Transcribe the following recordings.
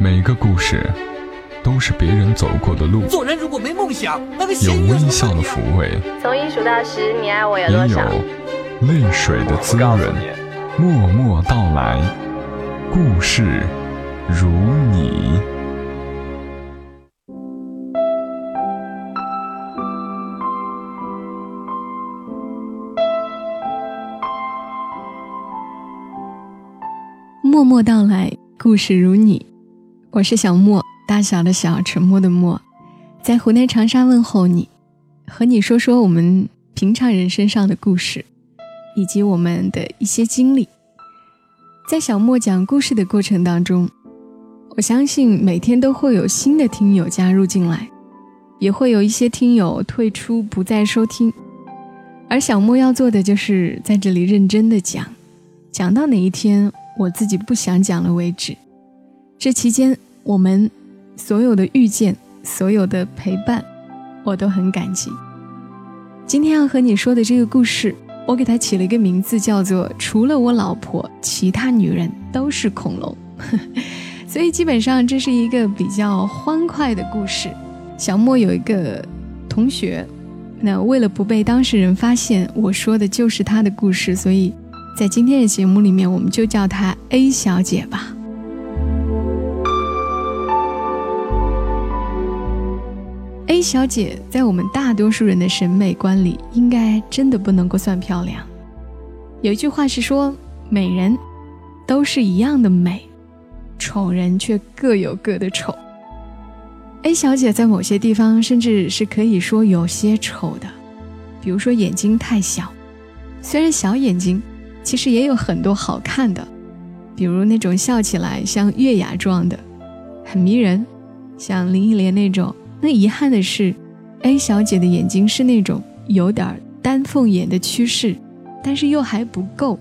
每个故事都是别人走过的路，做人如果没梦想，那个有微笑的抚慰，从一数到十，你爱我有也有？泪水的滋润。默默到来，故事如你。默默到来，故事如你。我是小莫，大小的小，沉默的默，在湖南长沙问候你，和你说说我们平常人身上的故事，以及我们的一些经历。在小莫讲故事的过程当中，我相信每天都会有新的听友加入进来，也会有一些听友退出不再收听。而小莫要做的就是在这里认真的讲，讲到哪一天我自己不想讲了为止。这期间，我们所有的遇见，所有的陪伴，我都很感激。今天要和你说的这个故事，我给它起了一个名字，叫做“除了我老婆，其他女人都是恐龙”。所以基本上这是一个比较欢快的故事。小莫有一个同学，那为了不被当事人发现我说的就是他的故事，所以在今天的节目里面，我们就叫她 A 小姐吧。A 小姐在我们大多数人的审美观里，应该真的不能够算漂亮。有一句话是说，美人都是一样的美，丑人却各有各的丑。A 小姐在某些地方甚至是可以说有些丑的，比如说眼睛太小。虽然小眼睛，其实也有很多好看的，比如那种笑起来像月牙状的，很迷人，像林忆莲那种。那遗憾的是，A 小姐的眼睛是那种有点丹凤眼的趋势，但是又还不够，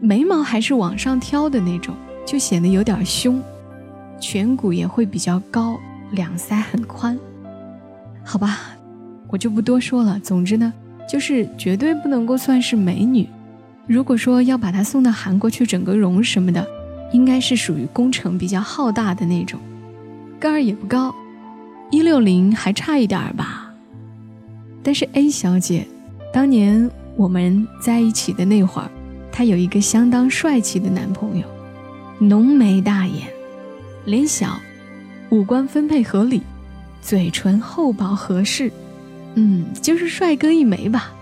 眉毛还是往上挑的那种，就显得有点凶，颧骨也会比较高，两腮很宽。好吧，我就不多说了。总之呢，就是绝对不能够算是美女。如果说要把她送到韩国去整个容什么的，应该是属于工程比较浩大的那种，个儿也不高。一六零还差一点儿吧，但是 A 小姐，当年我们在一起的那会儿，她有一个相当帅气的男朋友，浓眉大眼，脸小，五官分配合理，嘴唇厚薄合适，嗯，就是帅哥一枚吧。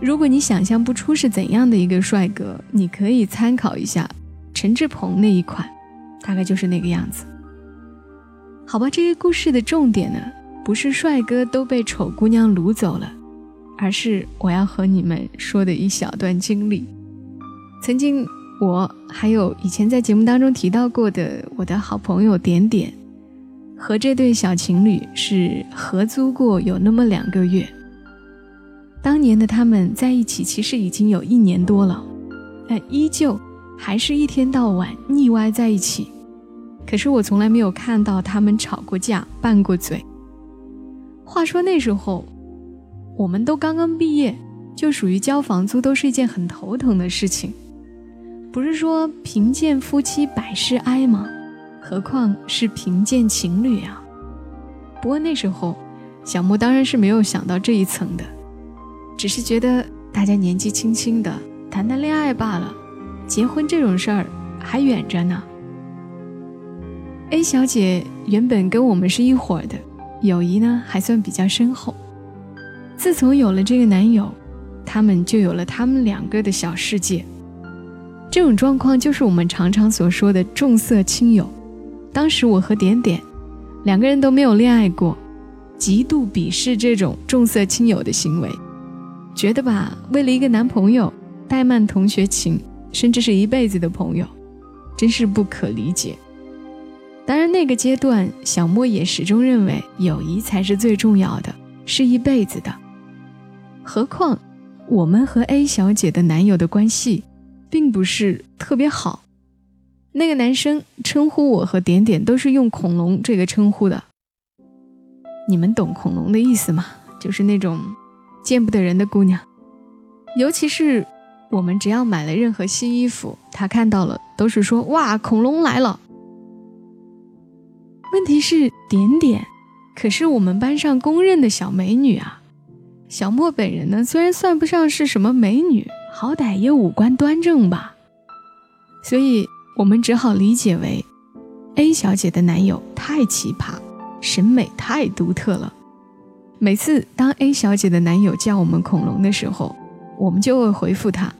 如果你想象不出是怎样的一个帅哥，你可以参考一下陈志朋那一款，大概就是那个样子。好吧，这个故事的重点呢，不是帅哥都被丑姑娘掳走了，而是我要和你们说的一小段经历。曾经，我还有以前在节目当中提到过的我的好朋友点点，和这对小情侣是合租过有那么两个月。当年的他们在一起其实已经有一年多了，但依旧还是一天到晚腻歪在一起。可是我从来没有看到他们吵过架、拌过嘴。话说那时候，我们都刚刚毕业，就属于交房租都是一件很头疼的事情。不是说贫贱夫妻百事哀吗？何况是贫贱情侣啊！不过那时候，小莫当然是没有想到这一层的，只是觉得大家年纪轻轻的，谈谈恋爱罢了，结婚这种事儿还远着呢。A 小姐原本跟我们是一伙的，友谊呢还算比较深厚。自从有了这个男友，他们就有了他们两个的小世界。这种状况就是我们常常所说的重色轻友。当时我和点点两个人都没有恋爱过，极度鄙视这种重色轻友的行为，觉得吧，为了一个男朋友怠慢同学情，甚至是一辈子的朋友，真是不可理解。当然，那个阶段，小莫也始终认为友谊才是最重要的，是一辈子的。何况，我们和 A 小姐的男友的关系，并不是特别好。那个男生称呼我和点点都是用“恐龙”这个称呼的。你们懂“恐龙”的意思吗？就是那种见不得人的姑娘。尤其是我们只要买了任何新衣服，他看到了都是说：“哇，恐龙来了。”问题是点点，可是我们班上公认的小美女啊。小莫本人呢，虽然算不上是什么美女，好歹也五官端正吧。所以我们只好理解为，A 小姐的男友太奇葩，审美太独特了。每次当 A 小姐的男友叫我们恐龙的时候，我们就会回复他：“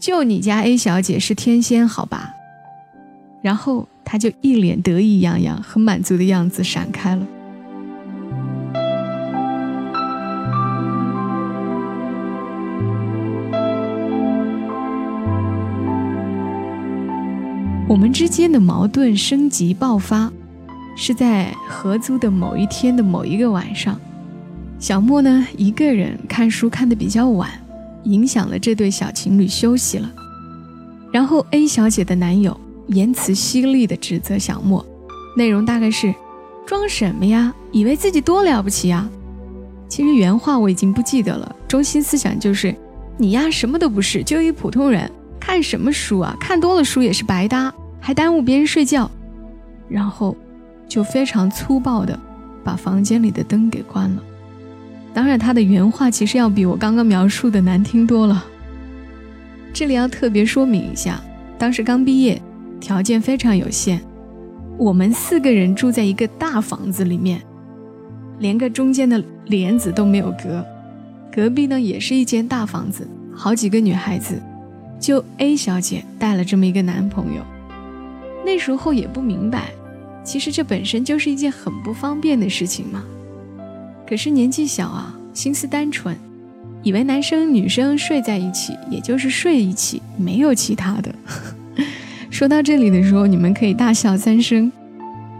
就你家 A 小姐是天仙，好吧？”然后他就一脸得意洋洋、很满足的样子闪开了。我们之间的矛盾升级爆发，是在合租的某一天的某一个晚上。小莫呢，一个人看书看得比较晚，影响了这对小情侣休息了。然后 A 小姐的男友言辞犀利地指责小莫，内容大概是：装什么呀？以为自己多了不起呀？其实原话我已经不记得了，中心思想就是：你呀什么都不是，就一普通人。看什么书啊？看多了书也是白搭，还耽误别人睡觉。然后，就非常粗暴的把房间里的灯给关了。当然，他的原话其实要比我刚刚描述的难听多了。这里要特别说明一下，当时刚毕业，条件非常有限，我们四个人住在一个大房子里面，连个中间的帘子都没有隔。隔壁呢也是一间大房子，好几个女孩子。就 A 小姐带了这么一个男朋友，那时候也不明白，其实这本身就是一件很不方便的事情嘛。可是年纪小啊，心思单纯，以为男生女生睡在一起也就是睡一起，没有其他的。说到这里的时候，你们可以大笑三声。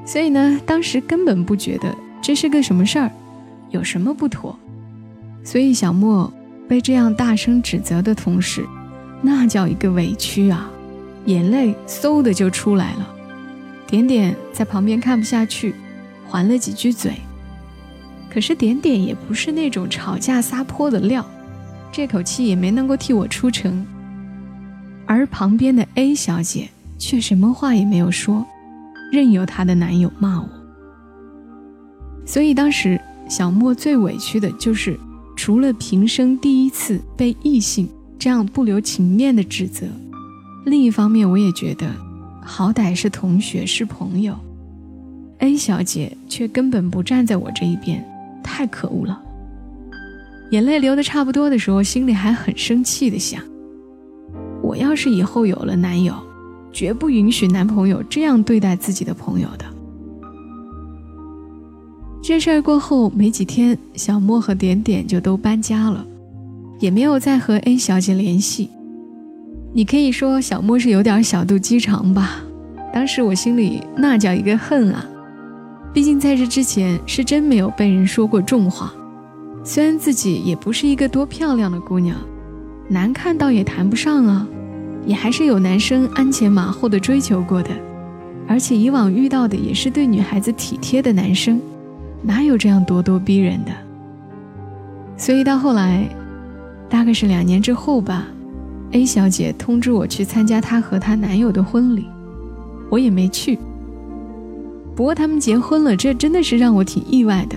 所以呢，当时根本不觉得这是个什么事儿，有什么不妥。所以小莫被这样大声指责的同时，那叫一个委屈啊，眼泪嗖的就出来了。点点在旁边看不下去，还了几句嘴。可是点点也不是那种吵架撒泼的料，这口气也没能够替我出城。而旁边的 A 小姐却什么话也没有说，任由她的男友骂我。所以当时小莫最委屈的就是，除了平生第一次被异性。这样不留情面的指责，另一方面，我也觉得，好歹是同学是朋友，A 小姐却根本不站在我这一边，太可恶了。眼泪流的差不多的时候，心里还很生气的想：我要是以后有了男友，绝不允许男朋友这样对待自己的朋友的。这事儿过后没几天，小莫和点点就都搬家了。也没有再和 A 小姐联系，你可以说小莫是有点小肚鸡肠吧。当时我心里那叫一个恨啊！毕竟在这之前是真没有被人说过重话。虽然自己也不是一个多漂亮的姑娘，难看倒也谈不上啊，也还是有男生鞍前马后的追求过的，而且以往遇到的也是对女孩子体贴的男生，哪有这样咄咄逼人的？所以到后来。大概是两年之后吧，A 小姐通知我去参加她和她男友的婚礼，我也没去。不过他们结婚了，这真的是让我挺意外的。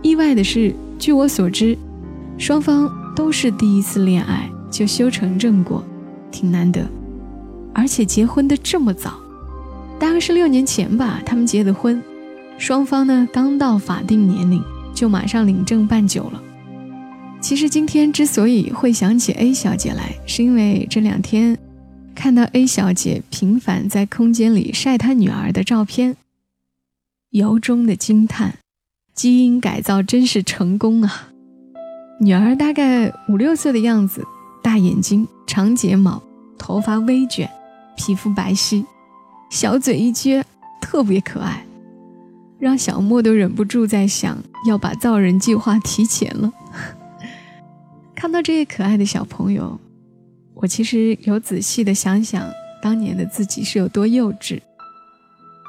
意外的是，据我所知，双方都是第一次恋爱就修成正果，挺难得。而且结婚的这么早，大概是六年前吧，他们结的婚，双方呢刚到法定年龄就马上领证办酒了。其实今天之所以会想起 A 小姐来，是因为这两天看到 A 小姐 频繁在空间里晒她女儿的照片，由衷的惊叹：基因改造真是成功啊！女儿大概五六岁的样子，大眼睛、长睫毛，头发微卷，皮肤白皙，小嘴一撅，特别可爱，让小莫都忍不住在想要把造人计划提前了。看到这些可爱的小朋友，我其实有仔细的想想当年的自己是有多幼稚，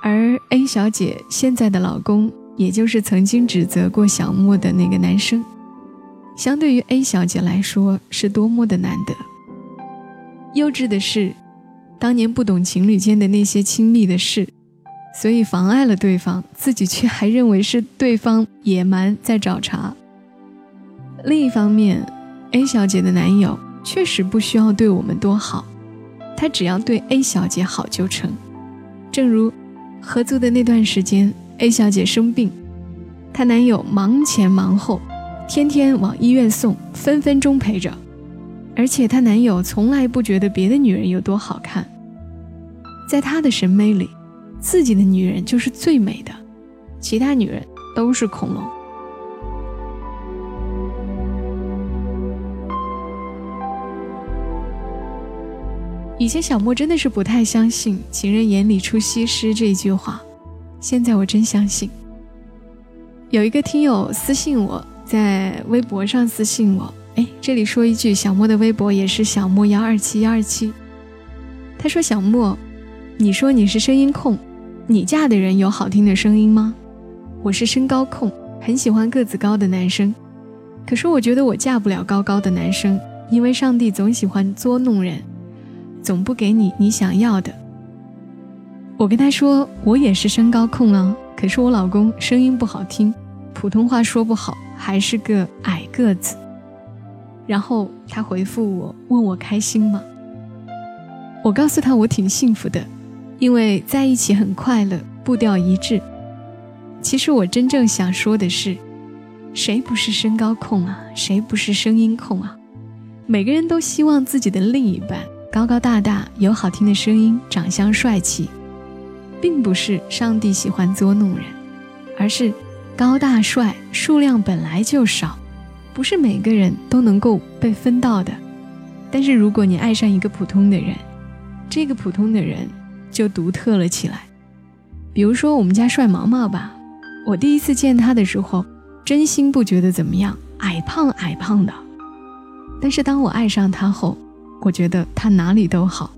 而 A 小姐现在的老公，也就是曾经指责过小莫的那个男生，相对于 A 小姐来说是多么的难得。幼稚的是，当年不懂情侣间的那些亲密的事，所以妨碍了对方，自己却还认为是对方野蛮在找茬。另一方面，A 小姐的男友确实不需要对我们多好，他只要对 A 小姐好就成。正如合租的那段时间，A 小姐生病，她男友忙前忙后，天天往医院送，分分钟陪着。而且她男友从来不觉得别的女人有多好看，在他的审美里，自己的女人就是最美的，其他女人都是恐龙。以前小莫真的是不太相信“情人眼里出西施”这一句话，现在我真相信。有一个听友私信我在微博上私信我，哎，这里说一句，小莫的微博也是小莫幺二七幺二七。他说：“小莫，你说你是声音控，你嫁的人有好听的声音吗？我是身高控，很喜欢个子高的男生，可是我觉得我嫁不了高高的男生，因为上帝总喜欢捉弄人。”总不给你你想要的。我跟他说，我也是身高控啊，可是我老公声音不好听，普通话说不好，还是个矮个子。然后他回复我，问我开心吗？我告诉他我挺幸福的，因为在一起很快乐，步调一致。其实我真正想说的是，谁不是身高控啊？谁不是声音控啊？每个人都希望自己的另一半。高高大大，有好听的声音，长相帅气，并不是上帝喜欢捉弄人，而是高大帅数量本来就少，不是每个人都能够被分到的。但是如果你爱上一个普通的人，这个普通的人就独特了起来。比如说我们家帅毛毛吧，我第一次见他的时候，真心不觉得怎么样，矮胖矮胖的。但是当我爱上他后，我觉得他哪里都好，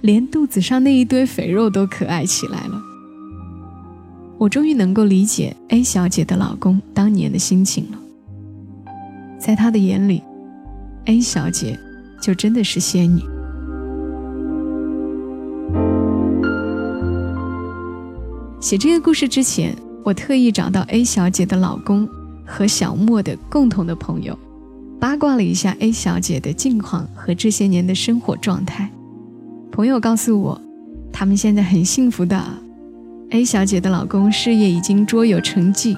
连肚子上那一堆肥肉都可爱起来了。我终于能够理解 A 小姐的老公当年的心情了。在他的眼里，A 小姐就真的是仙女。写这个故事之前，我特意找到 A 小姐的老公和小莫的共同的朋友。八卦了一下 A 小姐的近况和这些年的生活状态，朋友告诉我，他们现在很幸福的。A 小姐的老公事业已经卓有成绩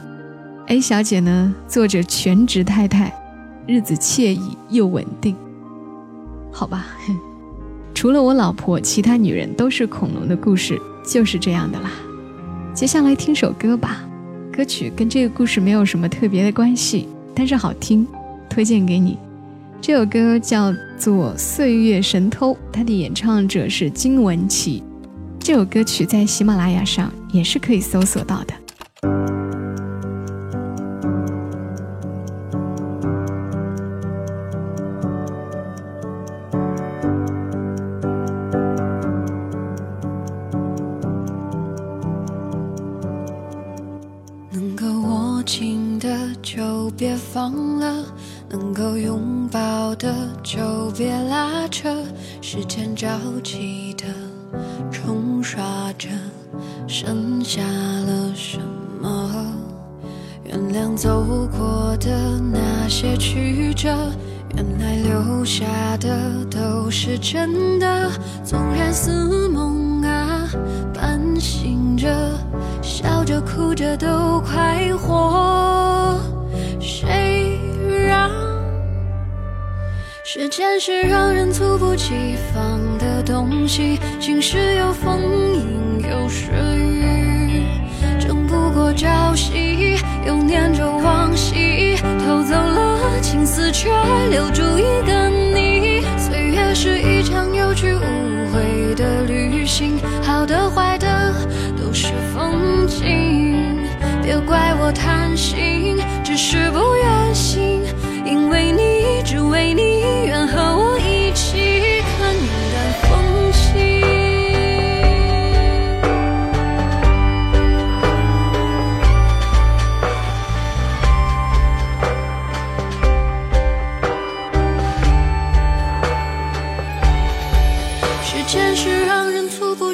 ，A 小姐呢做着全职太太，日子惬意又稳定。好吧，除了我老婆，其他女人都是恐龙的故事就是这样的啦。接下来听首歌吧，歌曲跟这个故事没有什么特别的关系，但是好听。推荐给你，这首歌叫做《岁月神偷》，它的演唱者是金玟岐。这首歌曲在喜马拉雅上也是可以搜索到的。能够握紧的就别放了。能够拥抱的就别拉扯，时间着急的冲刷着，剩下了什么？原谅走过的那些曲折，原来留下的都是真的。纵然似梦啊，半醒着，笑着哭着都快活。谁让？时间是让人猝不及防东西，晴时有风，阴有时雨，争不过朝夕，又念着往昔，偷走了青丝，却留住一个你。岁月是一场有去无回的旅行，好的坏的都是风景，别怪我贪心，只是不愿醒，因为你，只为你。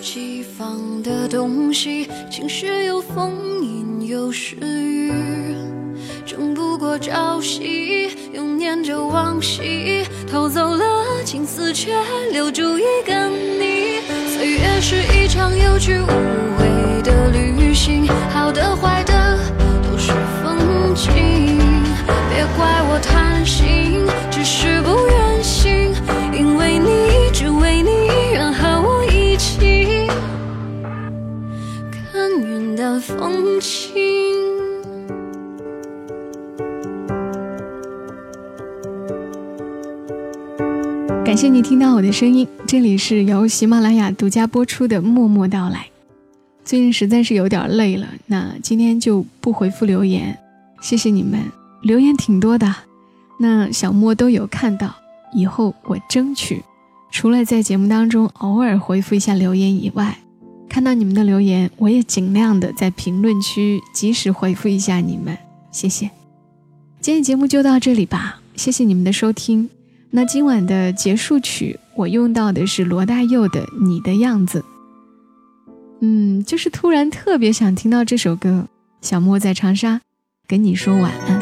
寄放的东西，晴时有风，阴有时雨，争不过朝夕，又念着往昔，偷走了青丝，却留住一个你。岁月是一场有去无回的旅行，好的坏的都是风景，别怪我贪心，只是。风轻。感谢你听到我的声音，这里是由喜马拉雅独家播出的《默默到来》。最近实在是有点累了，那今天就不回复留言，谢谢你们，留言挺多的，那小莫都有看到，以后我争取，除了在节目当中偶尔回复一下留言以外，看到你们的留言，我也尽量的在评论区及时回复一下你们，谢谢。今天节目就到这里吧，谢谢你们的收听。那今晚的结束曲，我用到的是罗大佑的《你的样子》。嗯，就是突然特别想听到这首歌。小莫在长沙，跟你说晚安。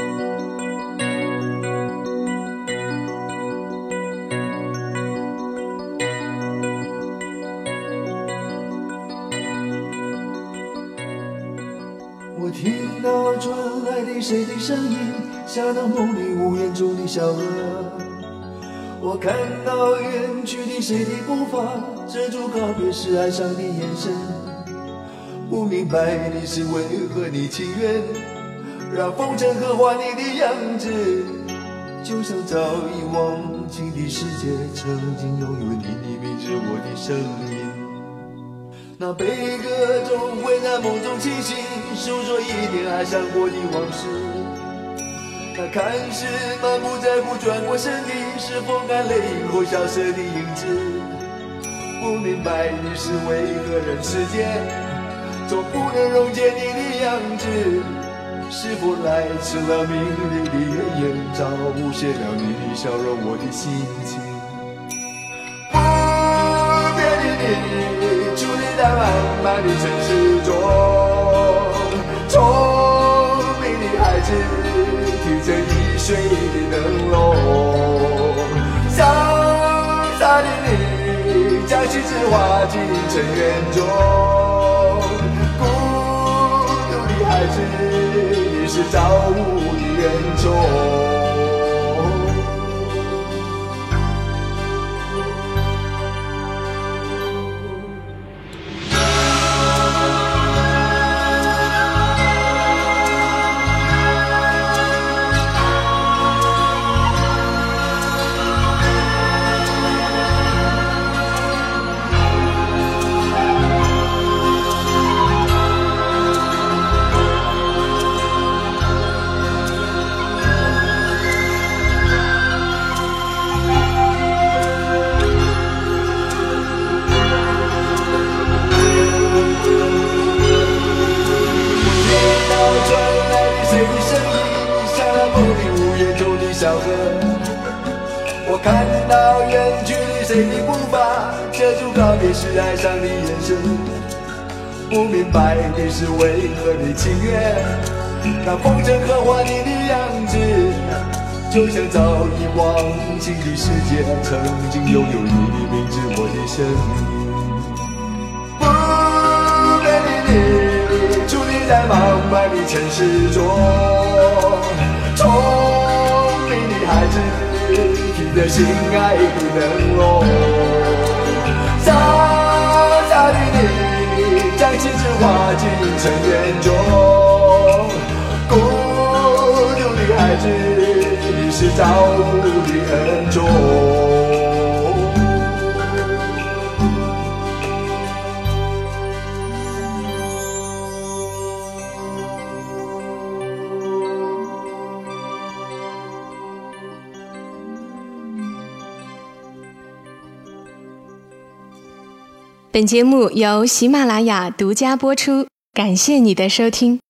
像那梦里屋檐中的小河。我看到远去的谁的步伐，遮住告别时哀伤的眼神。不明白的是为何你情愿让风尘刻画你的样子，就像早已忘情的世界，曾经拥有你的名字，我的声音。那悲歌总会在梦中清醒，诉说一点爱上过的往事。那看似满不在乎转过身的，是风干泪后消失的影子。不明白的是为何人世间总不能溶解你的样子？是否来迟了明媚的月颜，早无限了你的笑容，我的心情。不变的你，伫立在漫漫的城市水的灯笼，潇洒的你将心事化进尘缘中，孤独的孩子，你是造物的恩宠。眼神。不明白的是为何你情愿让风尘刻画你的样子，就像早已忘情的世界，曾经拥有你的名字，我的声音。不变的你，伫立在茫茫的城市中，聪明的孩子。提着心爱的灯笼，傻傻的你，将心事化进尘缘中。孤独的孩子，是造物的恩宠。本节目由喜马拉雅独家播出，感谢你的收听。